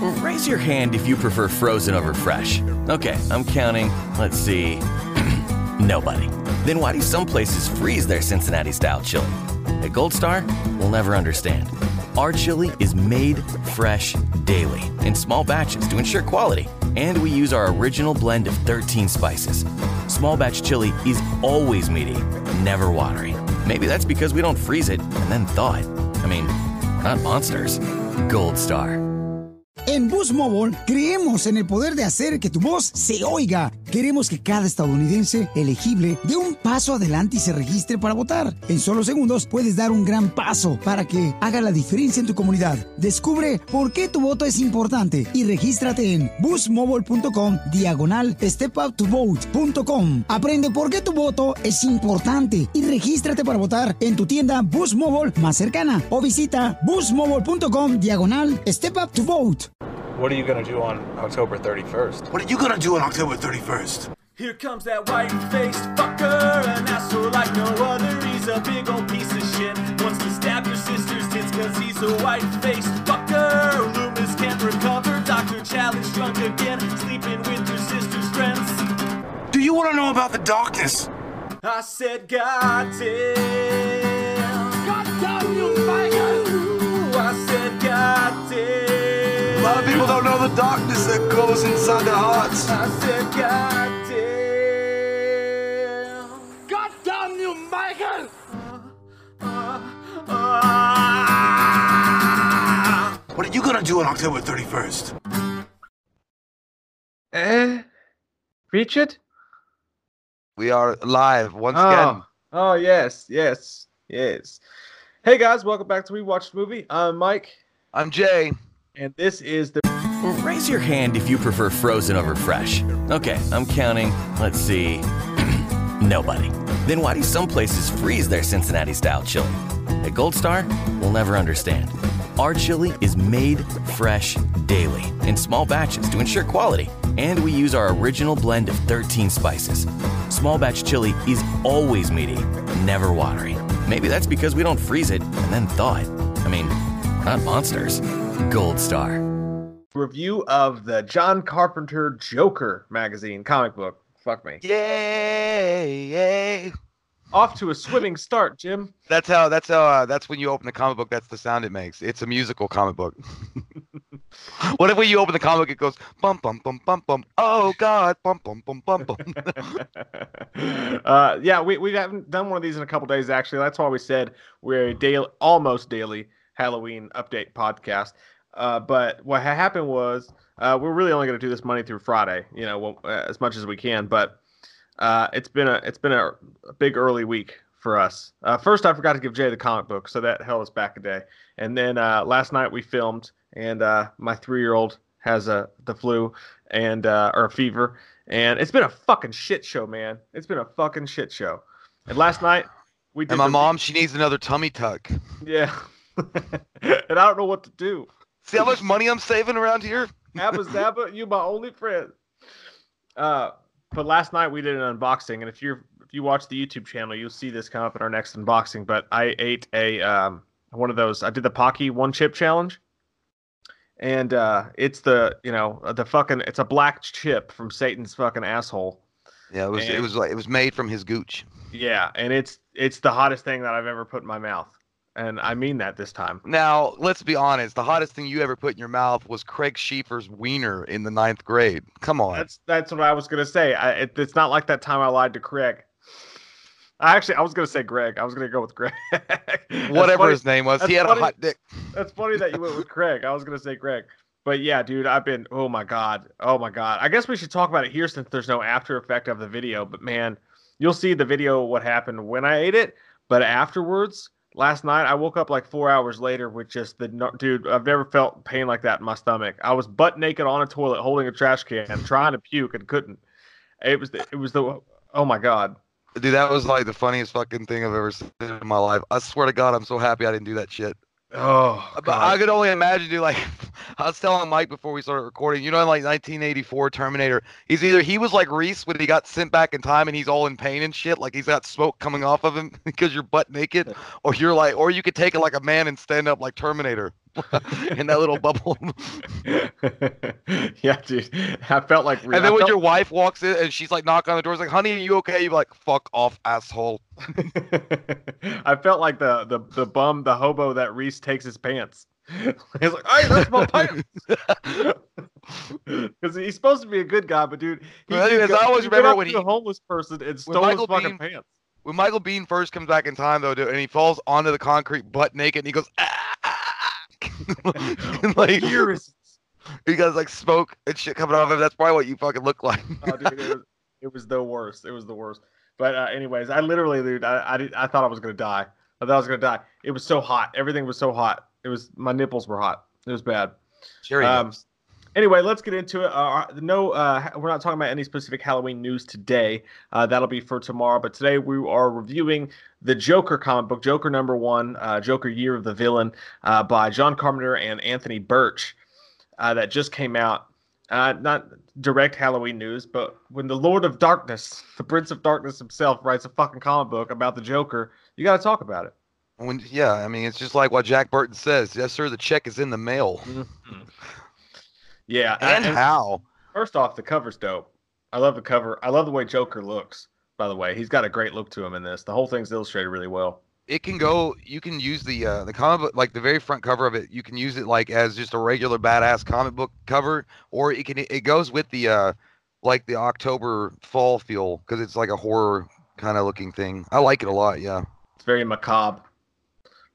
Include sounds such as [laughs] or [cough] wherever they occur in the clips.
Raise your hand if you prefer frozen over fresh. Okay, I'm counting. Let's see. [clears throat] Nobody. Then why do some places freeze their Cincinnati style chili? At Gold Star, we'll never understand. Our chili is made fresh daily in small batches to ensure quality, and we use our original blend of 13 spices. Small batch chili is always meaty, never watery. Maybe that's because we don't freeze it and then thaw it. I mean, we're not monsters. Gold Star. En Boost Mobile creemos en el poder de hacer que tu voz se oiga. Queremos que cada estadounidense elegible dé un paso adelante y se registre para votar. En solo segundos puedes dar un gran paso para que haga la diferencia en tu comunidad. Descubre por qué tu voto es importante y regístrate en boostmobile.com diagonal stepuptovote.com. Aprende por qué tu voto es importante y regístrate para votar en tu tienda Boost Mobile más cercana o visita boostmobile.com diagonal stepuptovote. What are you gonna do on October 31st? What are you gonna do on October 31st? Here comes that white-faced fucker, an asshole like no other. He's a big old piece of shit. Wants to stab your sister's tits cause he's a white-faced fucker. Loomis can't recover. Dr. Challenge drunk again, sleeping with your sister's friends. Do you wanna know about the darkness? I said, God damn. God damn you, A lot of people don't know the darkness that goes inside their hearts. I said, God damn. God damn you, Michael! What are you gonna do on October 31st? Eh? Richard? We are live once Oh. again. Oh, yes, yes, yes. Hey guys, welcome back to We Watched Movie. I'm Mike, I'm Jay. And this is the. Raise your hand if you prefer frozen over fresh. Okay, I'm counting. Let's see. [clears throat] Nobody. Then why do some places freeze their Cincinnati style chili? At Gold Star, we'll never understand. Our chili is made fresh daily in small batches to ensure quality, and we use our original blend of 13 spices. Small batch chili is always meaty, never watery. Maybe that's because we don't freeze it and then thaw it. I mean, we're not monsters. Gold Star. review of the John Carpenter Joker magazine comic book. Fuck me. Yay! Yay! Off to a swimming start, Jim. That's how. That's how. Uh, that's when you open the comic book. That's the sound it makes. It's a musical comic book. [laughs] what if when you open the comic, it goes bum bum bum bum bum. Oh God! Bum bum bum bum bum. [laughs] uh, yeah, we, we haven't done one of these in a couple days, actually. That's why we said we're a daily, almost daily Halloween update podcast. Uh, but what happened was uh, we're really only going to do this Monday through Friday, you know, well, uh, as much as we can. But uh, it's been a it's been a, a big early week for us. Uh, first, I forgot to give Jay the comic book, so that held us back a day. And then uh, last night we filmed, and uh, my three year old has a the flu and uh, or a fever, and it's been a fucking shit show, man. It's been a fucking shit show. And last night we did and my the- mom, she needs another tummy tuck. yeah, [laughs] and I don't know what to do. See how much money I'm saving around here? Abba Zabba, you my only friend. Uh, but last night we did an unboxing, and if you're if you watch the YouTube channel, you'll see this come up in our next unboxing. But I ate a um one of those. I did the Paqui one chip challenge, and uh, it's the you know the fucking it's a black chip from Satan's fucking asshole. Yeah, it was. It was like it was made from his gooch. Yeah, and it's it's the hottest thing that I've ever put in my mouth, and I mean that this time. Now, let's be honest. The hottest thing you ever put in your mouth was Craig Schieffer's wiener in the ninth grade. Come on. That's that's what I was gonna say. I, it, it's not like that time I lied to Craig. I actually I was gonna say Greg. I was gonna go with Greg. [laughs] [laughs] Whatever funny- his name was, he had funny. a hot dick. That's funny that you went with Craig. I was gonna say Greg. But yeah, dude, I've been oh my god. Oh my god. I guess we should talk about it here since there's no after effect of the video, but man, you'll see the video what happened when I ate it, but afterwards, last night I woke up like 4 hours later with just the dude, I've never felt pain like that in my stomach. I was butt naked on a toilet holding a trash can trying to puke and couldn't. It was the, it was the oh my god. Dude, that was like the funniest fucking thing I've ever seen in my life. I swear to God, I'm so happy I didn't do that shit. Oh, But I could only imagine, dude. Like, [laughs] I was telling Mike before we started recording. You know, like 1984 Terminator, he's either he was like Reese when he got sent back in time and he's all in pain and shit, like he's got smoke coming off of him [laughs] because you're butt naked, [laughs] or you're like, or you could take it like a man and stand up like Terminator. [laughs] in that little bubble. [laughs] yeah, dude. I felt like. and then I when felt- your wife walks in and she's like knocking on the door, it's like, "Honey, are you okay?" You're like, "Fuck off, asshole." [laughs] I felt like the the the bum, the hobo that Reese takes his pants. He's like, "Hey, that's my pants," because he's supposed to be a good guy, but dude, he Well, anyways, he I always remember when he- a homeless person and stole his fucking Biehn- pants. When Michael Biehn first comes back in time, though, dude, and he falls onto the concrete butt naked, and he goes, ah, ah, ah," and, [laughs] like [laughs] he got like smoke and shit coming off of him. That's probably what you fucking look like. [laughs] oh, dude, it was, it was the worst. It was the worst. But uh, anyways, I literally, dude, I I, did, I thought I was gonna die. I thought I was gonna die. It was so hot. Everything was so hot. It was my nipples were hot. It was bad. Cherry Um. Anyway, let's get into it. Uh, no, uh, we're not talking about any specific Halloween news today. Uh, that'll be for tomorrow. But today we are reviewing the Joker comic book, Joker number one, uh, Joker Year of the Villain, uh, by John Carpenter and Anthony Burch, uh, that just came out. Uh, not direct Halloween news, but when the Lord of Darkness, the Prince of Darkness himself, writes a fucking comic book about the Joker, you got to talk about it. When, yeah, I mean, it's just like what Jack Burton says. Yes, sir, the check is in the mail. Yeah, And and- how? First off, the cover's dope. I love the cover. I love the way Joker looks. By the way, he's got a great look to him in this. The whole thing's illustrated really well. It can go. You can use the uh, the comic book, like the very front cover of it. You can use it like as just a regular badass comic book cover, or it can. It goes with the uh, like the October fall feel because it's like a horror kind of looking thing. I like it a lot. Yeah, It's very macabre,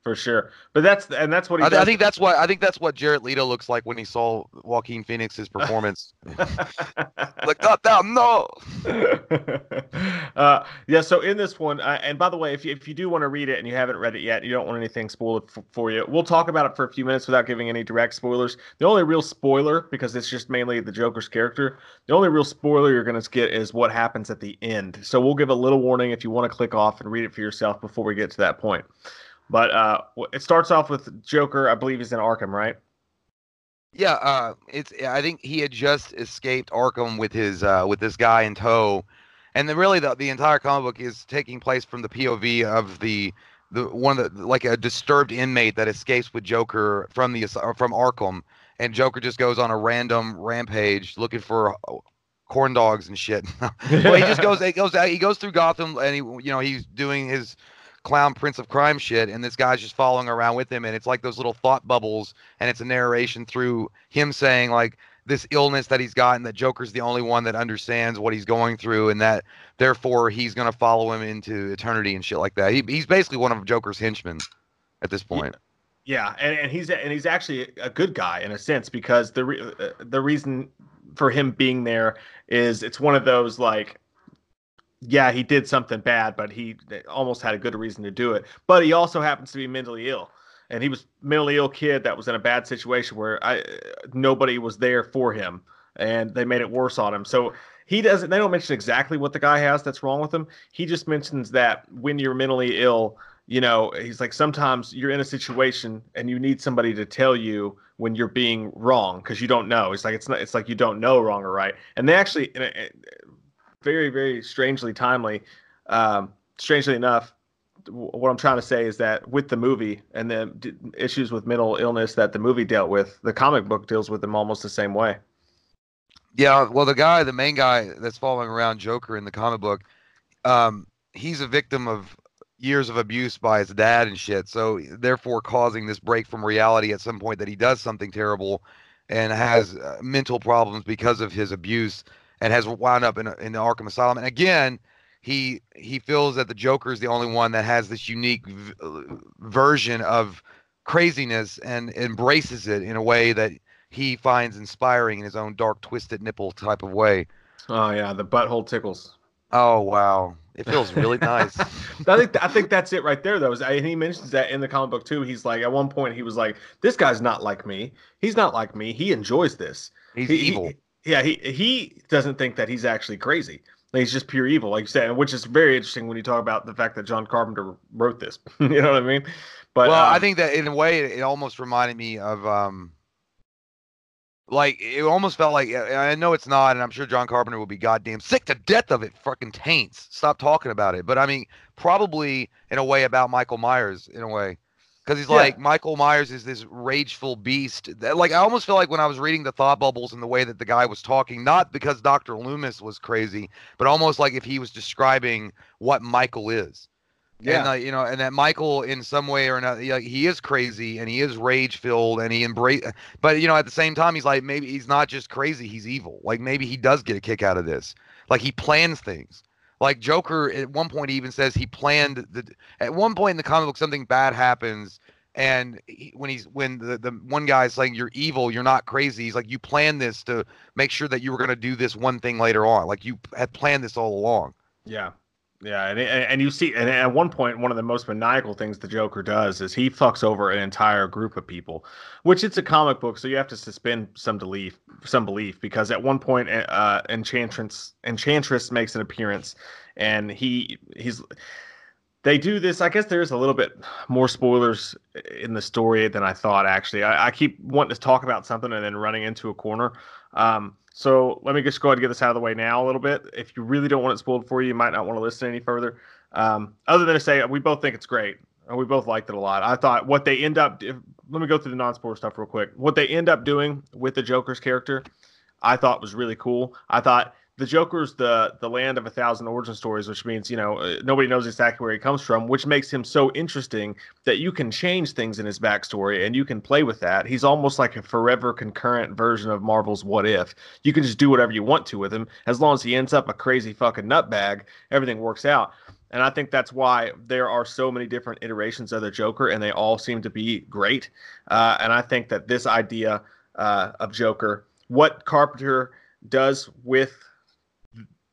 for sure. But that's and that's what he I, does. I think that's what I think that's what Jared Leto looks like when he saw Joaquin Phoenix's [laughs] performance. [laughs] like, God damn, no. [laughs] uh, yeah. So in this one, uh, and by the way, if you, if you do want to read it and you haven't read it yet, you don't want anything spoiled f- for you. We'll talk about it for a few minutes without giving any direct spoilers. The only real spoiler, because it's just mainly the Joker's character, the only real spoiler you're going to get is what happens at the end. So we'll give a little warning if you want to click off and read it for yourself before we get to that point. But uh, it starts off with Joker. I believe he's in Arkham, right? Yeah, uh, it's. I think he had just escaped Arkham with his uh, with this guy in tow, and then really the the entire comic book is taking place from the POV of the the one of the like a disturbed inmate that escapes with Joker from the from Arkham, and Joker just goes on a random rampage looking for uh, corn dogs and shit. [laughs] well, he just [laughs] goes he goes he goes through Gotham and he you know he's doing his clown prince of crime shit and this guy's just following around with him and it's like those little thought bubbles and it's a narration through him saying like this illness that he's got and that Joker's the only one that understands what he's going through and that therefore he's going to follow him into eternity and shit like that. He, he's basically one of Joker's henchmen at this point. Yeah, and, and he's and he's actually a good guy in a sense because the re- uh, the reason for him being there is it's one of those like yeah he did something bad but he almost had a good reason to do it but he also happens to be mentally ill and he was mentally ill kid that was in a bad situation where I nobody was there for him and they made it worse on him so he doesn't they don't mention exactly what the guy has that's wrong with him he just mentions that when you're mentally ill you know, he's like sometimes you're in a situation and you need somebody to tell you when you're being wrong because you don't know. It's like it's not. It's like you don't know wrong or right. And they actually, very very strangely timely, um, strangely enough, what I'm trying to say is that with the movie and the issues with mental illness that the movie dealt with, the comic book deals with them almost the same way. Yeah, well, the guy, the main guy that's following around Joker in the comic book, um, he's a victim of years of abuse by his dad and shit. So therefore, causing this break from reality at some point that he does something terrible, and has uh, mental problems because of his abuse, and has wound up in in the Arkham Asylum. And again, he he feels that the Joker is the only one that has this unique v- uh, version of craziness and embraces it in a way that he finds inspiring in his own dark, twisted nipple type of way. Oh yeah, the butthole tickles. Oh wow, it feels really [laughs] nice. I think I think that's it right there, though. Is and he mentions that in the comic book too. He's like, at one point, he was like, "This guy's not like me. He's not like me. He enjoys this. He's He- he- evil. Yeah, he he doesn't think that he's actually crazy. Like, he's just pure evil, like you said, which is very interesting when you talk about the fact that John Carpenter wrote this. [laughs] you know what I mean? But well, I um, think that in a way, it, it almost reminded me of um, like it almost felt like I I know it's not, and I'm sure John Carpenter will be goddamn sick to death of it. Fucking taints. Stop talking about it. But I mean, probably in a way about Michael Myers, in a way. Because he's Yeah. like Michael Myers is this rageful beast. That, like I almost feel like when I was reading the thought bubbles and the way that the guy was talking, not because Doctor Loomis was crazy, but almost like if he was describing what Michael is. And uh, you know, and that Michael, in some way or another, like he is crazy and he is rage filled and he embrace. But you know, at the same time, he's like maybe he's not just crazy; he's evil. Like maybe he does get a kick out of this. Like he plans things. Like Joker, at one point, he even says he planned the. At one point in the comic book, something bad happens, and he, when he's when the the one guy's saying you're evil, you're not crazy. He's like you planned this to make sure that you were going to do this one thing later on. Like you had planned this all along. Yeah. Yeah, and, and you see, and at one point, one of the most maniacal things the Joker does is he fucks over an entire group of people, which it's a comic book, so you have to suspend some belief, some belief, because at one point, uh, Enchantress Enchantress makes an appearance, and he he's they do this. I guess there's a little bit more spoilers in the story than I thought. Actually, I, I keep wanting to talk about something and then running into a corner. Um, so let me just go ahead and get this out of the way now a little bit. If you really don't want it spoiled for you, you might not want to listen any further. Um, other than to say, we both think it's great. We both liked it a lot. I thought what they end up. If, let me go through the non-spoiler stuff real quick. What they end up doing with the Joker's character, I thought was really cool. I thought the Joker's the the land of a thousand origin stories, which means you know uh, nobody knows exactly where he comes from, which makes him so interesting that you can change things in his backstory and you can play with that. He's almost like a forever concurrent version of Marvel's What If. You can just do whatever you want to with him as long as he ends up a crazy fucking nutbag. Everything works out. And I think that's why there are so many different iterations of the Joker, and they all seem to be great. Uh, and I think that this idea uh, of Joker, what Carpenter does with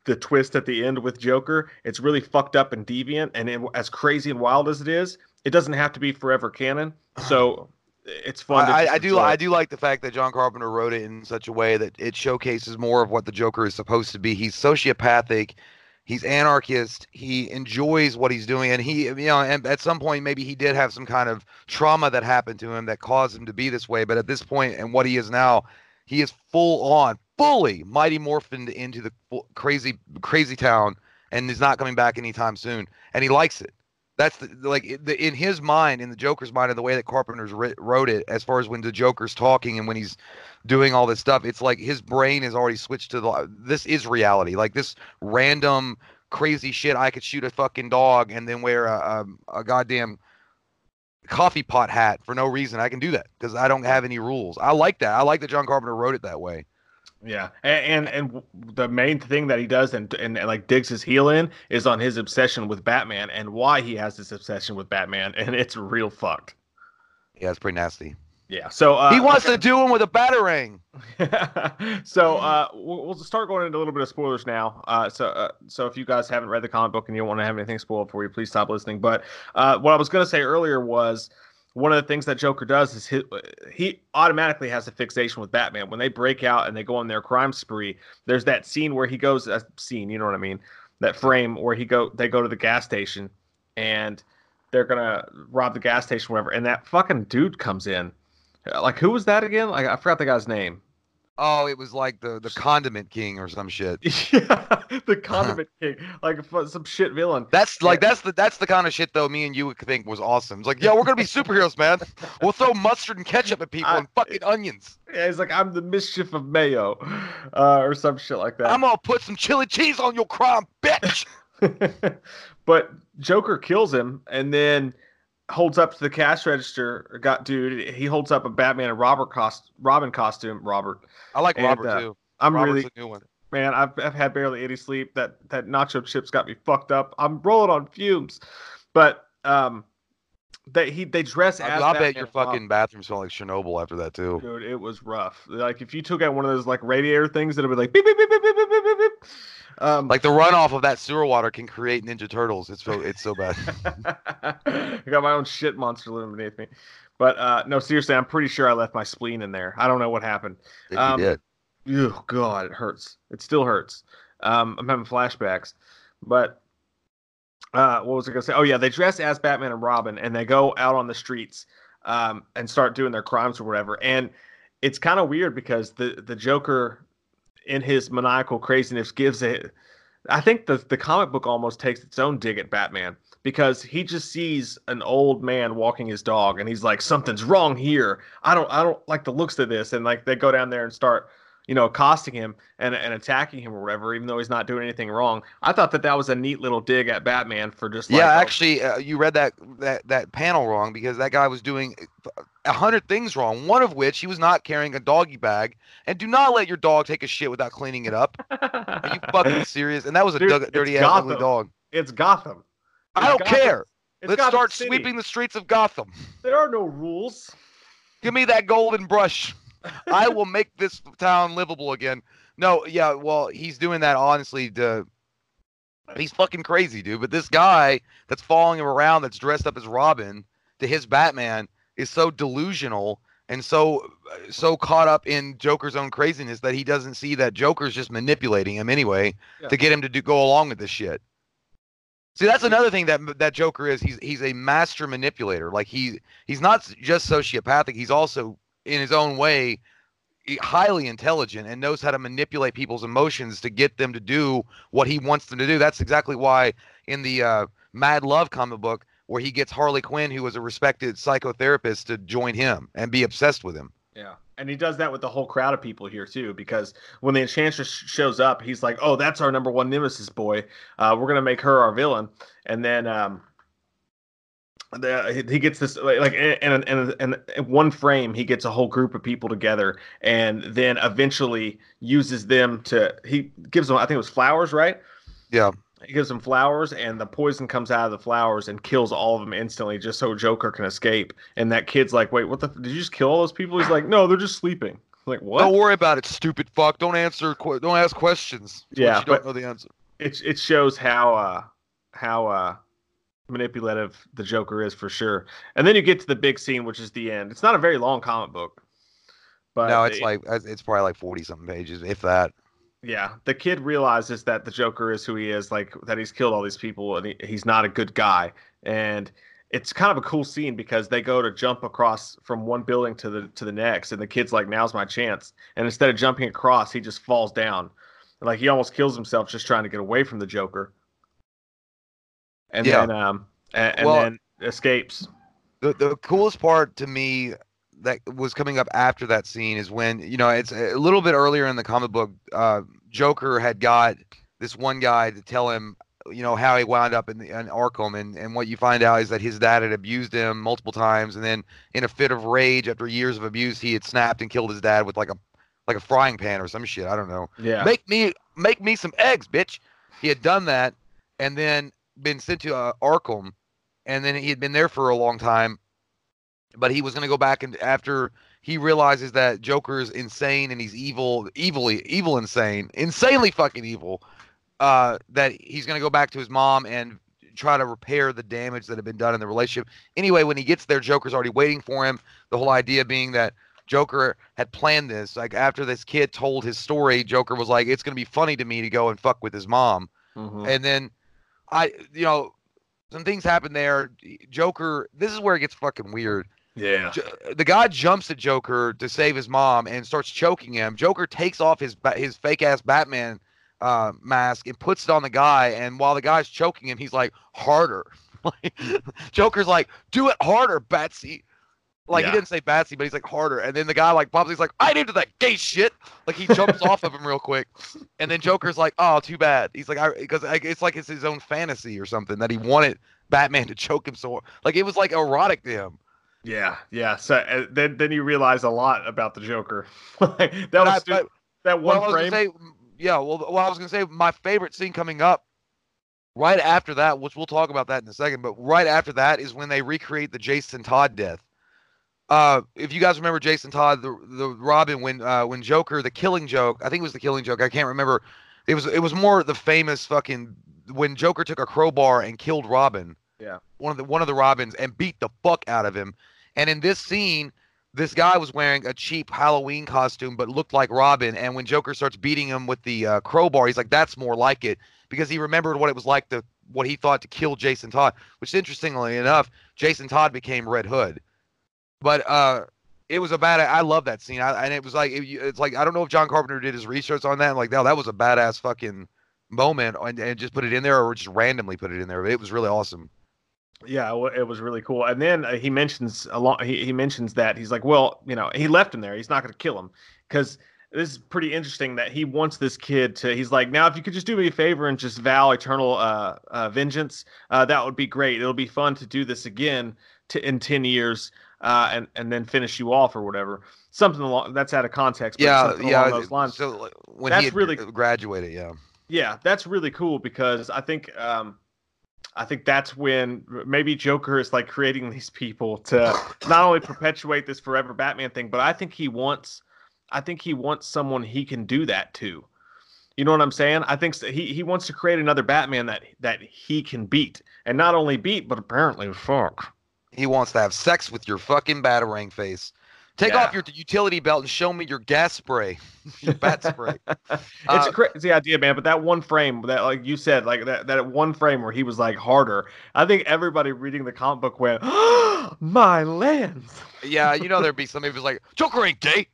the twist at the end with Joker, it's really fucked up and deviant. And it, as crazy and wild as it is, it doesn't have to be forever canon. Uh-huh. So it's fun. to I, I do. I do like the fact that John Carpenter wrote it in such a way that it showcases more of what the Joker is supposed to be. He's sociopathic, he's anarchist, he enjoys what he's doing, and he you know, and at some point maybe he did have some kind of trauma that happened to him that caused him to be this way. But at this point and what he is now, he is full on, fully mighty morphined into the crazy crazy town and is not coming back anytime soon. And he likes it. That's the, like the, in his mind, in the Joker's mind, and the way that Carpenter's wrote it, as far as when the Joker's talking and when he's doing all this stuff, it's like his brain is already switched to the. This is reality. Like this random crazy shit. I could shoot a fucking dog and then wear a a, a goddamn coffee pot hat for no reason. I can do that because I don't have any rules. I like that. I like that John Carpenter wrote it that way. Yeah, and, and and the main thing that he does and, and and like digs his heel in is on his obsession with Batman and why he has this obsession with Batman, [laughs] and it's real fucked. Yeah, it's pretty nasty. Yeah, so uh, he wants to do him with a batarang. [laughs] so uh, we'll, we'll start going into a little bit of spoilers now. Uh, so uh, so if you guys haven't read the comic book and you don't want to have anything spoiled for you, please stop listening. But uh, what I was going to say earlier was one of the things that Joker does is he, he automatically has a fixation with Batman. When they break out and they go on their crime spree, there's that scene where he goes a scene, you know what I mean? That frame where he go they go to the gas station and they're gonna rob the gas station, whatever, and that fucking dude comes in. Like who was that again? Like I forgot the guy's name. Oh, it was like the the condiment king or some shit. [laughs] yeah, the condiment [laughs] king, like some shit villain. That's like Yeah. that's the that's the kind of shit though. Me and you would think was awesome. It's like, yo, we're gonna be [laughs] superheroes, man. We'll throw mustard and ketchup at people I- and fucking onions. Yeah, he's like, I'm the mischief of mayo, uh, or some shit like that. I'm gonna put some chili cheese on your crime, bitch. but Joker kills him and then holds up to the cash register. Got dude, he holds up a Batman and Robert cost Robin costume. Robert, I like and, Robert uh, too. I'm Robert's really man. I've I've had barely any sleep. That that nacho chips got me fucked up. I'm rolling on fumes, but um. They he they dress I, as. I bet your fucking bathroom smelled like Chernobyl after that too. Dude, it was rough. Like if you took out one of those like radiator things, it'd be like beep beep beep beep beep beep beep. beep um, Like the runoff of that sewer water can create Ninja Turtles. It's so it's so bad. [laughs] I got my own shit monster living beneath me. But uh, no, seriously, I'm pretty sure I left my spleen in there. I don't know what happened. Um, you did. Oh God, it hurts. It still hurts. Um, I'm having flashbacks. But uh, what was I gonna say? Oh yeah, they dress as Batman and Robin, and they go out on the streets um, and start doing their crimes or whatever. And it's kind of weird because the the Joker, in his maniacal craziness, gives it. I think the the comic book almost takes its own dig at Batman because he just sees an old man walking his dog and he's like something's wrong here. I don't I don't like the looks of this and like they go down there and start you know accosting him and and attacking him or whatever even though he's not doing anything wrong. I thought that that was a neat little dig at Batman for just like yeah, actually, uh, you read that that that panel wrong because that guy was doing a hundred things wrong. One of which he was not carrying a doggy bag. And do not let your dog take a shit without cleaning it up. Are you [laughs] fucking serious? And that was a Dude, dirty ass ugly dog. it's Gotham. I don't Gotham- care. it's Let's Gotham start City. sweeping the streets of Gotham. There are no rules. Give me that golden brush. I will make this town livable again. No, yeah, well, he's doing that honestly to he's fucking crazy, dude. But this guy that's following him around that's dressed up as Robin to his Batman is so delusional and so so caught up in Joker's own craziness that he doesn't see that Joker's just manipulating him anyway Yeah. to get him to do, go along with this shit. See, that's another thing that that Joker is. He's he's a master manipulator. Like he he's not just sociopathic. He's also in his own way highly intelligent and knows how to manipulate people's emotions to get them to do what he wants them to do. That's exactly why in the uh, Mad Love comic book, where he gets Harley Quinn, who was a respected psychotherapist, to join him and be obsessed with him. Yeah. And he does that with the whole crowd of people here too, because when the Enchantress shows up, he's like, "Oh, that's our number one nemesis boy. Uh, we're gonna make her our villain." And then um, the, he- he gets this like like, in in, in in in one frame, he gets a whole group of people together, and then eventually uses them to. He gives them, I think it was flowers, right? Yeah. He gives them flowers, and the poison comes out of the flowers and kills all of them instantly, just so Joker can escape. And that kid's like, "Wait, what the? f- Did you just kill all those people?" He's like, "No, they're just sleeping." Like what? Don't worry about it, stupid fuck. Don't answer. Don't ask questions. Yeah, you don't know the answer. it it shows how uh how uh manipulative the Joker is for sure. And then you get to the big scene, which is the end. It's not a very long comic book, but no, it's it- like it's probably like forty something pages, if that. yeah, the kid realizes that the Joker is who he is, like that he's killed all these people and he, he's not a good guy. And it's kind of a cool scene because they go to jump across from one building to the to the next, and the kid's like, "Now's my chance." And instead of jumping across, he just falls down, like he almost kills himself just trying to get away from the Joker. And Yeah. then um and, and Well- then escapes. the the coolest part to me that was coming up after that scene is when you know it's a little bit earlier in the comic book uh joker had got this one guy to tell him you know how he wound up in, the, in arkham and and what you find out is that his dad had abused him multiple times and then in a fit of rage after years of abuse he had snapped and killed his dad with like a like a frying pan or some shit i don't know Yeah. make me make me some eggs, bitch. He had done that and then been sent to uh, Arkham, and then he had been there for a long time. But he was going to go back and after he realizes that Joker's insane and he's evil, evilly, evil, insane, insanely fucking evil. Uh, that he's going to go back to his mom and try to repair the damage that had been done in the relationship. Anyway, when he gets there, Joker's already waiting for him. The whole idea being that Joker had planned this. Like after this kid told his story, Joker was like, "It's gonna be funny to me to go and fuck with his mom." Mhm. And then I, you know, some things happen there. Joker, this is where it gets fucking weird. Yeah. The guy jumps at Joker to save his mom and starts choking him. Joker takes off his his fake ass Batman uh, mask and puts it on the guy. And while the guy's choking him, he's like, "Harder." [laughs] Joker's like, "Do it harder, Batsy." Like Yeah. he didn't say Batsy, but he's like harder. And then the guy like pops. He's like, "I didn't do that gay shit." Like he jumps [laughs] off of him real quick. And then Joker's like, "Oh, too bad." He's like, "I," because it's like it's his own fantasy or something that he wanted Batman to choke him so like it was like erotic to him. Yeah, yeah. So uh, then, then you realize a lot about the Joker. [laughs] like that But was I- but- that one was frame. say, yeah. Well, well, I was gonna say my favorite scene coming up right after that, which we'll talk about that in a second. But right after that is when they recreate the Jason Todd death. Uh, if you guys remember Jason Todd, the the Robin, when uh, when Joker, the Killing Joke, I think it was the Killing Joke. I can't remember. It was it was more the famous fucking when Joker took a crowbar and killed Robin. Yeah. One of the one of the Robins and beat the fuck out of him. And in this scene, this guy was wearing a cheap Halloween costume but looked like Robin. And when Joker starts beating him with the uh, crowbar, he's like, "That's more like it," because he remembered what it was like to what he thought to kill Jason Todd. Which, interestingly enough, Jason Todd became Red Hood. But uh, it was a bad. I love that scene, I, and it was like it, it's like I don't know if John Carpenter did his research on that. I'm like, no, that was a badass fucking moment and, and just put it in there or just randomly put it in there. It was really awesome. Yeah, it was really cool. And then uh, he mentions a lot. He, he mentions that he's like, well, you know, he left him there. He's not going to kill him because this is pretty interesting that he wants this kid to. He's like, now if you could just do me a favor and just vow eternal uh, uh, vengeance, uh, that would be great. It'll be fun to do this again to, in ten years, uh, and and then finish you off or whatever. Something along that's out of context. But Yeah, something yeah. Along those lines. So when That's he really- graduated, yeah. Yeah, that's really cool because I think um, I think that's when maybe Joker is like creating these people to [laughs] not only perpetuate this forever Batman thing, but I think he wants I think he wants someone he can do that to. You know what I'm saying? I think he he wants to create another Batman that that he can beat, and not only beat, but apparently fuck. He wants to have sex with your fucking batarang face. Take Yeah. off your utility belt and show me your gas spray, [laughs] your bat spray. [laughs] it's Uh, a crazy idea, man. But that one frame, that like you said, like that that one frame where he was like harder. I think everybody reading the comic book went, [gasps] "My lens." Yeah, you know there'd be [laughs] somebody who's like, Joker ain't gay.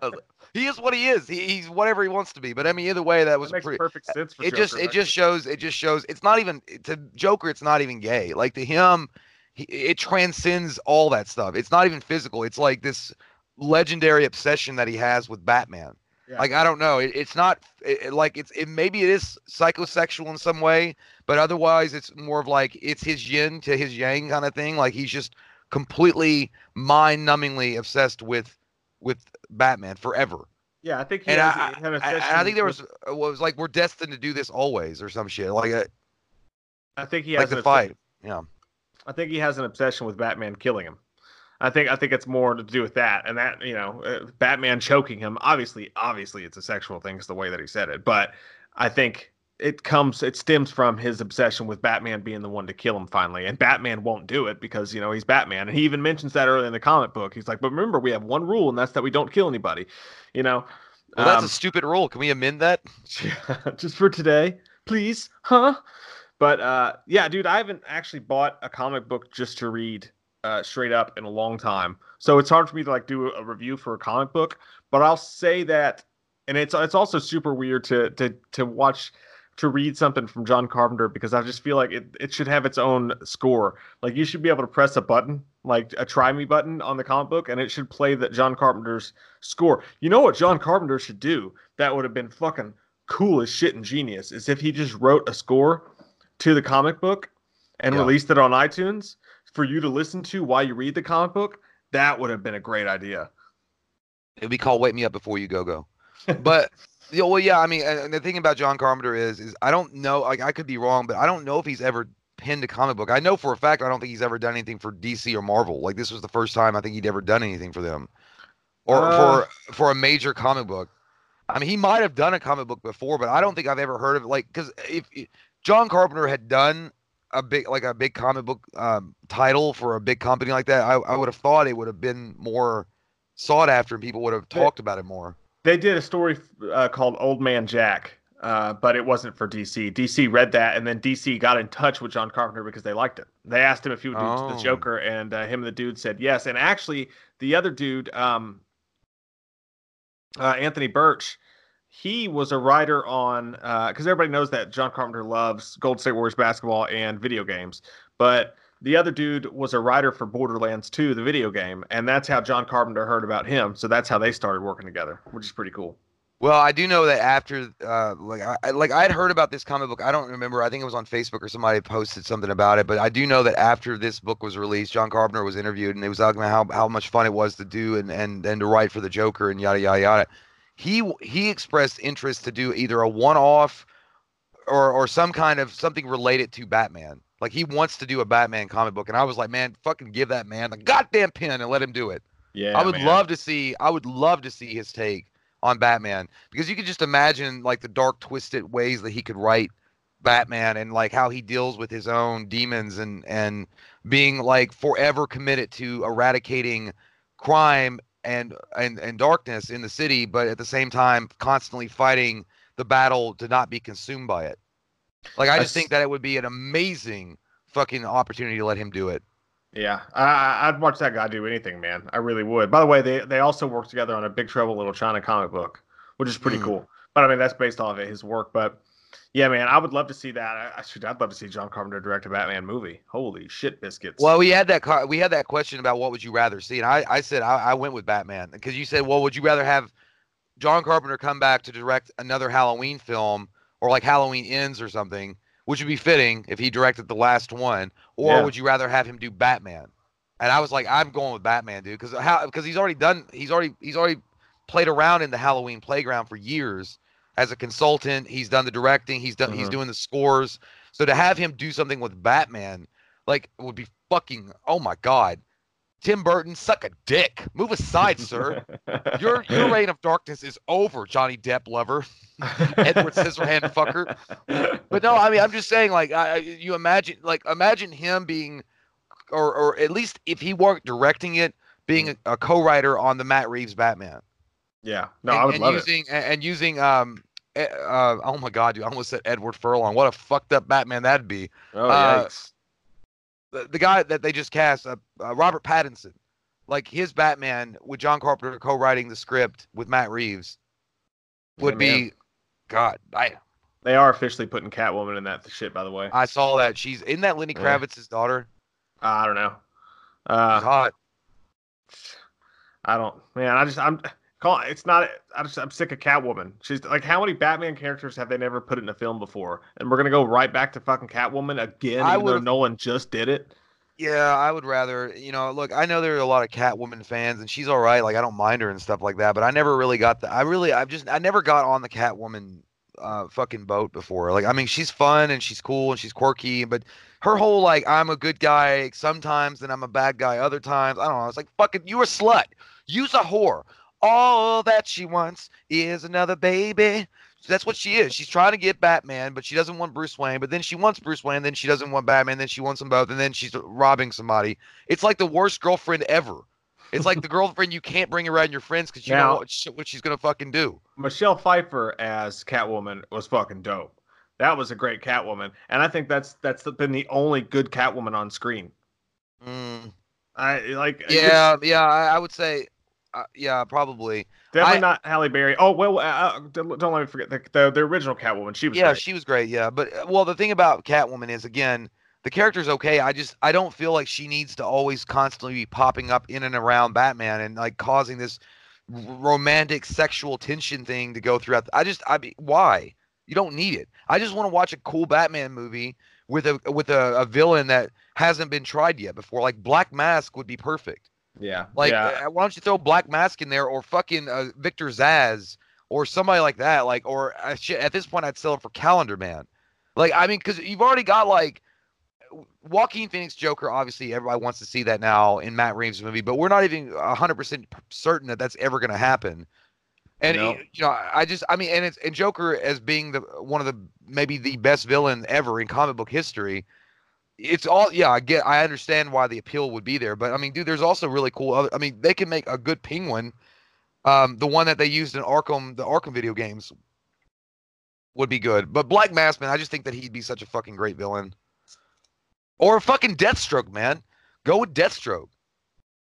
Like, he is what he is. He, he's whatever he wants to be. But I mean, either way, that was That makes pretty. perfect sense for It just Joker, it just shows it just shows it's not even to Joker. It's not even gay. Like to him, he, it transcends all that stuff. It's not even physical. It's like this legendary obsession that he has with Batman. Yeah. Like I don't know. It, it's not it, like it's it maybe it is psychosexual in some way, but otherwise it's more of like it's his yin to his yang kind of thing. Like he's just completely mind-numbingly obsessed with with Batman forever. Yeah, I think he And has I, I, I- think there was uh, was like we're destined to do this always or some shit like a, I think he like has the an obsession- fight. Yeah. I think he has an obsession with Batman killing him. I think I think it's more to do with that, and that you know, uh, Batman choking him. Obviously, obviously, it's a sexual thing. It's the way that he said it, but I think it comes, it stems from his obsession with Batman being the one to kill him finally, and Batman won't do it because you know he's Batman, and he even mentions that early in the comic book. He's like, "But remember, we have one rule, and that's that we don't kill anybody." You know, Well, that's Um, a stupid rule. Can we amend that? [laughs] just for today, please, huh? But uh, yeah, dude, I haven't actually bought a comic book just to read uh, straight up in a long time, so it's hard for me to like do a review for a comic book. But I'll say that, and it's it's also super weird to to to watch to read something from John Carpenter because I just feel like it, it should have its own score. Like you should be able to press a button, like a try me button on the comic book, and it should play that John Carpenter's score. You know what John Carpenter should do? That would have been fucking cool as shit and genius is if he just wrote a score to the comic book and Yeah. released it on iTunes for you to listen to while you read the comic book. That would have been a great idea. It'd be called "Wake Me Up Before You Go Go." [laughs] But yeah, well, yeah. I mean, and the thing about John Carpenter is, is I don't know. Like, I could be wrong, but I don't know if he's ever penned a comic book. I know for a fact I don't think he's ever done anything for DC or Marvel. Like, this was the first time I think he'd ever done anything for them, or Uh. for for a major comic book. I mean, he might have done a comic book before, but I don't think I've ever heard of it. Like, because if, if John Carpenter had done a big like a big comic book um, title for a big company like that, I, I would have thought it would have been more sought after and people would have talked about it more. They did a story uh, called Old Man Jack, uh, but it wasn't for DC. DC read that, and then DC got in touch with John Carpenter because they liked it. They asked him if he would do Oh. the Joker, and uh, him and the dude said yes. And actually, the other dude, um, uh, Anthony Burch, he was a writer on because everybody knows that John Carpenter loves Gold State Warriors basketball and video games, but the other dude was a writer for Borderlands 2, the video game, and that's how John Carpenter heard about him. So that's how they started working together, which is pretty cool. Well, I do know that after, uh, like, I I- like I had heard about this comic book. I don't remember. I think it was on Facebook or somebody posted something about it. But I do know that after this book was released, John Carpenter was interviewed, and he was talking about how, how much fun it was to do and and and to write for the Joker and yada yada yada. He he expressed interest to do either a one-off or or some kind of something related to Batman. Like he wants to do a Batman comic book, and I was like, man, fucking give that man the goddamn pen and let him do it. Yeah, I would man. love to see. I would love to see his take on Batman because you could just imagine like the dark, twisted ways that he could write Batman and like how he deals with his own demons and and being like forever committed to eradicating crime and and and darkness in the city, but at the same time constantly fighting the battle to not be consumed by it. Like I just think that it would be an amazing fucking opportunity to let him do it. Yeah, I, I'd watch that guy do anything, man. I really would. By the way, they they also worked together on a Big Trouble Little China comic book, which is pretty Hmm. cool. But I mean, that's based off of his work. But Yeah, man, I would love to see that. I, I should. I'd love to see John Carpenter direct a Batman movie. Holy shit, biscuits. Well, we had that car, we had that question about what would you rather see, and I, I said I, I went with Batman because you said, well, would you rather have John Carpenter come back to direct another Halloween film or like Halloween Ends or something, which would be fitting if he directed the last one, or Yeah. would you rather have him do Batman? And I was like, I'm going with Batman, dude, because how because he's already done he's already he's already played around in the Halloween playground for years as a consultant. He's done the directing, he's done he's Mhm. doing the scores. So to have him do something with Batman, like would be fucking oh my god. Tim Burton, suck a dick. Move aside, sir. Your your [laughs] reign of darkness is over, Johnny Depp lover, [laughs] Edward Scissorhand fucker. But no, I mean, I'm just saying, like, I, I- you imagine, like, imagine him being, or or at least if he weren't directing it, being a, a co-writer on the Matt Reeves Batman. Yeah, no, and, I would and love using and, and using um, uh, oh my god, dude, I almost said Edward Furlong. What a fucked up Batman that'd be. Oh, uh, yikes. the, the guy that they just cast, uh, uh, Robert Pattinson, like his Batman with John Carpenter co-writing the script with Matt Reeves, would Yeah, man. be, God, I They are officially putting Catwoman in that shit. By the way, I saw that she's in that Lenny Yeah. Kravitz's daughter. I don't know. Uh, God, I don't, man. I just, I'm, call. It's not. I just, I'm sick of Catwoman. She's like, how many Batman characters have they never put in a film before? And we're gonna go right back to fucking Catwoman again, I even though would've- Nolan just did it. yeah, I would rather, you know, look, I know there are a lot of Catwoman fans, and she's all right. Like I don't mind her and stuff like that, but I never really got the. I really, I've just, I never got on the Catwoman uh fucking boat before. Like I mean, she's fun and she's cool and she's quirky, but her whole like I'm a good guy sometimes and I'm a bad guy other times. I don't know. It's like fucking you a slut. You's a whore. All that she wants is another baby. That's what she is. She's trying to get Batman, but she doesn't want Bruce Wayne. But then she wants Bruce Wayne, then she doesn't want Batman, then she wants them both, and then she's robbing somebody. It's like the worst girlfriend ever. It's like the [laughs] girlfriend you can't bring around your friends because you Now- know what, what she's gonna fucking do. Michelle Pfeiffer as Catwoman was fucking dope. That was a great Catwoman, and I think that's that's been the only good Catwoman on screen. Mm, I like. yeah, yeah, I, I would say, uh, yeah, probably. definitely I- not Halle Berry. Oh well, uh, uh, don't let me forget the, the the original Catwoman. She was yeah, great. she was great. Yeah, but uh, well, the thing about Catwoman is again, the character's okay. I just I don't feel like she needs to always constantly be popping up in and around Batman and like causing this romantic sexual tension thing to go throughout. I just I why you don't need it. I just want to watch a cool Batman movie with a with a, a villain that hasn't been tried yet before. Like Black Mask would be perfect. Yeah, Like, yeah. uh, why don't you throw Black Mask in there, or fucking uh, Victor Zsasz, or somebody like that? Like, or uh, shit, at this point, I'd sell it for Calendar Man. Like, I mean, because you've already got like Joaquin Phoenix Joker. Obviously, everybody wants to see that now in Matt Reeves' movie, but we're not even hundred percent certain that that's ever going to happen. And No. you know, I just, I mean, and it's and Joker as being the one of the maybe the best villain ever in comic book history it's all yeah i get i understand why the appeal would be there but i mean dude there's also really cool other i mean they can make a good penguin um the one that they used in arkham the arkham video games would be good but black mask man i just think that he'd be such a fucking great villain or fucking deathstroke man go with deathstroke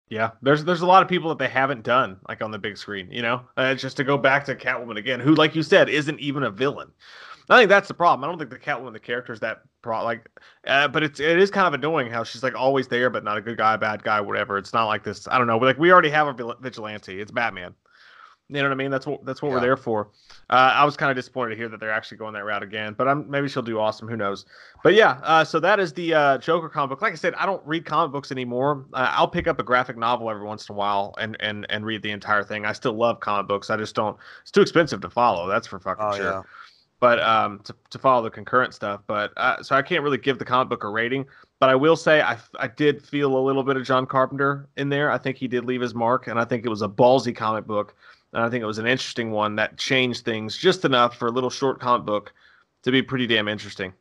Yeah, there's there's a lot of people that they haven't done like on the big screen, you know. Uh, just to go back to Catwoman again, who, like you said, isn't even a villain. I think that's the problem. I don't think the Catwoman, the character, is that pro like, uh, but it's it is kind of annoying how she's like always there, but not a good guy, bad guy, whatever. It's not like this. I don't know. Like we already have a vigilante. It's Batman. You know what I mean? That's what that's what we're there for. Uh, I was kind of disappointed to hear that they're actually going that route again, but I'm maybe she'll do awesome. Who knows? But yeah, uh, so that is the uh, Joker comic book. Like I said, I don't read comic books anymore. Uh, I'll pick up a graphic novel every once in a while and and and read the entire thing. I still love comic books. I just don't. It's too expensive to follow. That's for fucking oh sure yeah but um to, to follow the concurrent stuff but uh, so i can't really give the comic book a rating but i will say I, I did feel a little bit of john carpenter in there i think he did leave his mark and i think it was a ballsy comic book and i think it was an interesting one that changed things just enough for a little short comic book to be pretty damn interesting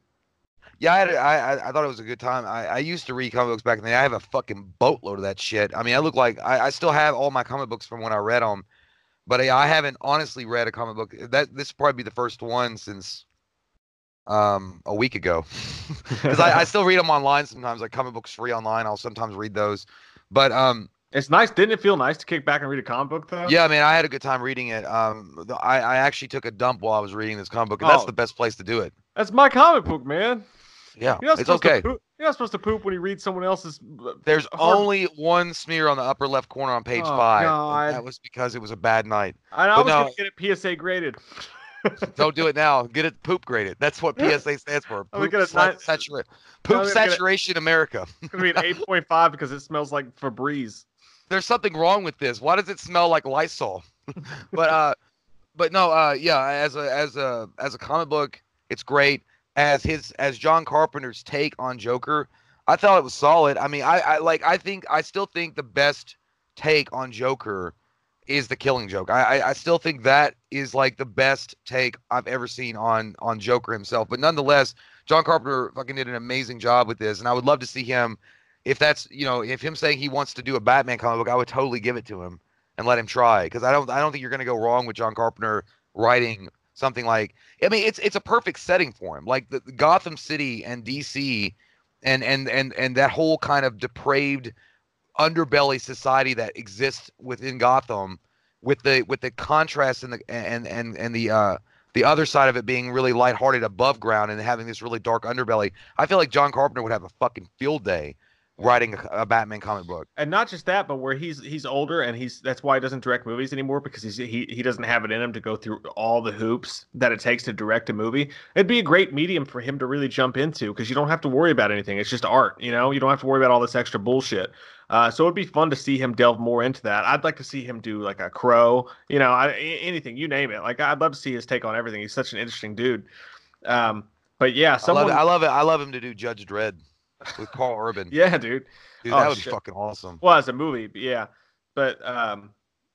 Yeah, I, thought it was a good time. I, I used to read comic books back in the day. I have a fucking boatload of that shit. I mean, I look like I, I still have all my comic books from when I read them, but I, I haven't honestly read a comic book. That this will probably be the first one since um a week ago, [laughs] because I, I [laughs] still read them online sometimes. Like comic books free online, I'll sometimes read those. But um, It's nice. Didn't it feel nice to kick back and read a comic book though? Yeah, I mean, I had a good time reading it. Um, I, I actually took a dump while I was reading this comic book, and that's Oh. the best place to do it. That's my comic book, man. Yeah, You're not it's supposed to okay. poop- You're not supposed to poop when you read someone else's. uh, There's hard- only one smear on the upper left corner on page Oh, five. God. That was because it was a bad night. I, I but was gonna get it PSA graded. [laughs] Don't do it now. [laughs] Get it poop graded. That's what PSA stands for. Poop, get a sla- nine- satura- poop gonna get a- saturation America. It's gonna be an [laughs] 8.5 because it smells like Febreze. There's something wrong with this. Why does it smell like Lysol? but uh, but no, uh, yeah. As a as a as a comic book, it's great. As his as John Carpenter's take on Joker, I thought it was solid. I mean, I, I like I think I still think the best take on Joker is the Killing Joke. I, I I still think that is like the best take I've ever seen on on Joker himself. But nonetheless, John Carpenter fucking did an amazing job with this, and I would love to see him. If that's you know, if him saying he wants to do a Batman comic book, I would totally give it to him and let him try because I don't I don't think you're gonna go wrong with John Carpenter writing something like I mean it's it's a perfect setting for him like the, the Gotham City and DC and and and and that whole kind of depraved underbelly society that exists within Gotham with the with the contrast and the and and and the uh the other side of it being really lighthearted above ground and having this really dark underbelly. I feel like John Carpenter would have a fucking field day writing a, a Batman comic book. and not just that, but where he's he's older and he's that's why he doesn't direct movies anymore because he's he he doesn't have it in him to go through all the hoops that it takes to direct a movie. It'd be a great medium for him to really jump into because you don't have to worry about anything. It's just art, you know. You don't have to worry about all this extra bullshit. Uh, so it'd be fun to see him delve more into that. I'd like to see him do like a crow, you know, I, anything you name it. Like I'd love to see his take on everything. He's such an interesting dude. Um, but yeah, someone, I love it. I love it. I love him to do Judge Dredd with Karl Urban. [laughs] yeah, dude. Dude, Oh, that would shit. be fucking awesome. Well, as a movie, but yeah. But um,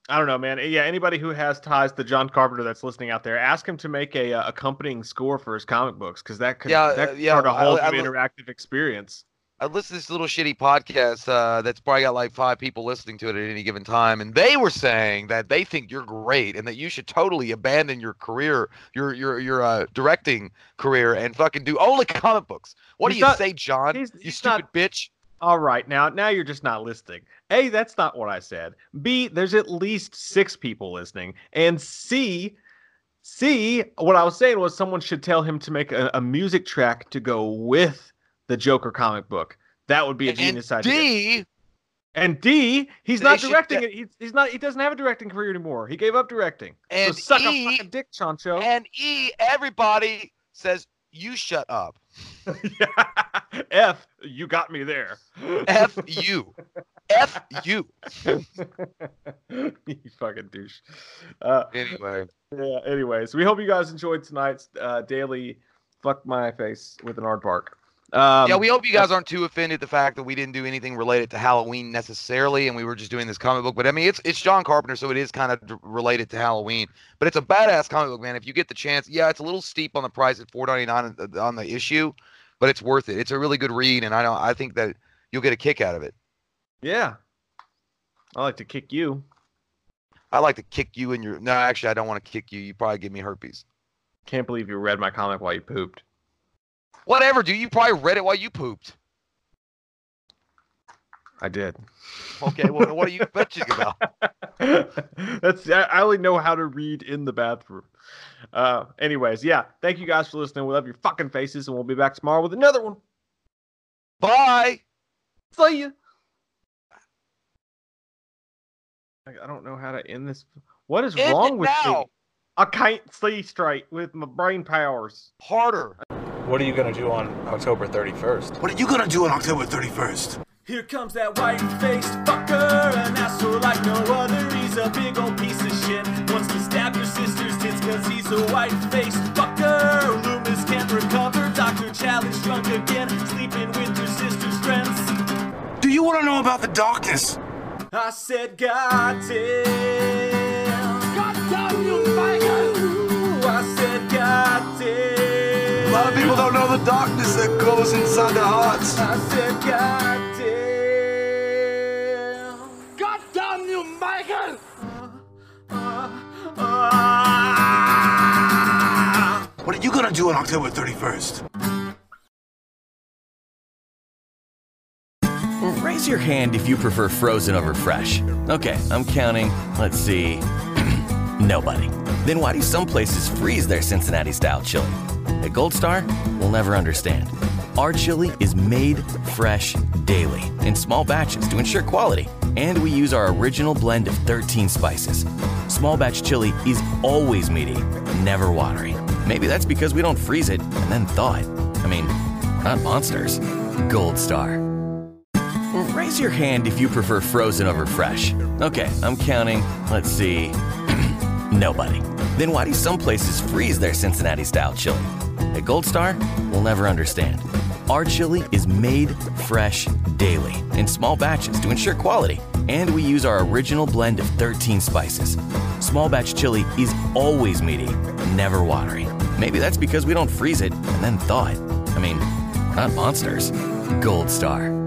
I don't know, man. Yeah, anybody who has ties to John Carpenter that's listening out there, ask him to make a uh, accompanying score for his comic books because that could Yeah, that uh, could yeah, start a I- whole I new li- interactive experience. I listened to this little shitty podcast uh, that's probably got like five people listening to it at any given time, and they were saying that they think you're great and that you should totally abandon your career, your your your uh, directing career, and fucking do only [laughs] comic books. What He's do you not- say, John? he's- you stupid not- bitch. All right, now now you're just not listening. A, that's not what I said. B, there's at least six people listening, and C. C, what I was saying was someone should tell him to make a, a music track to go with the Joker comic book. That would be a And genius idea. D, And D, he's not directing it. He's, he's not. He doesn't have a directing career anymore. He gave up directing. And so suck E- a fucking dick, Chancho. and E, everybody says you shut up. [laughs] F, you got me there. F you. F you. [laughs] you fucking douche. Uh, Anyway, yeah. Anyways, we hope you guys enjoyed tonight's uh, daily fuck my face with an aardvark. Um, yeah, we hope you guys aren't too offended the fact that we didn't do anything related to Halloween necessarily, and we were just doing this comic book. But I mean, it's it's John Carpenter, so it is kind of d- related to Halloween. But it's a badass comic book, man. If you get the chance, yeah, it's a little steep on the price at four ninety nine on the issue, but it's worth it. It's a really good read, and I don't I think that you'll get a kick out of it. Yeah. I like to kick you. I like to kick you in your. No, actually, I don't want to kick you. You probably give me herpes. Can't believe you read my comic while you pooped. Whatever, dude. You probably read it while you pooped. I did. Okay, well, what are you [laughs] bitching about? That's I I only know how to read in the bathroom. Uh, anyways, yeah. Thank you guys for listening. We love your fucking faces, and we'll be back tomorrow with another one. Bye. See ya. I I don't know how to end this. What is End wrong with now. me? I can't see straight with my brain powers. Harder. What are you going to do on October 31st? What are you gonna do on October 31st? Here comes that white-faced fucker, an asshole like no other. He's a big old piece of shit. Wants to stab your sister's tits cause he's a white-faced fucker. Loomis can't recover. Dr. Challenge drunk again, sleeping with your sister's friends. Do you wanna know about the darkness? I said, God damn. God damn you, Michael. A lot of people don't know the darkness that goes inside their hearts. I said, God damn. God damn you, Michael. What are you gonna do on October 31st? Raise your hand if you prefer frozen over fresh. Okay, I'm counting. Let's see. [clears throat] Nobody. Then why do some places freeze their Cincinnati style chili? At Gold Star, we'll never understand. Our chili is made fresh daily in small batches to ensure quality, and we use our original blend of 13 spices. Small batch chili is always meaty, never watery. Maybe that's because we don't freeze it and then thaw it. I mean, we're not monsters. Gold Star. Raise your hand if you prefer frozen over fresh. Okay, I'm counting. Let's see. [clears throat] Nobody. Then why do some places freeze their Cincinnati style chili? At Gold Star, we'll never understand. Our chili is made fresh daily in small batches to ensure quality, and we use our original blend of 13 spices. Small batch chili is always meaty, never watery. Maybe that's because we don't freeze it and then thaw it. I mean, not monsters. Gold Star.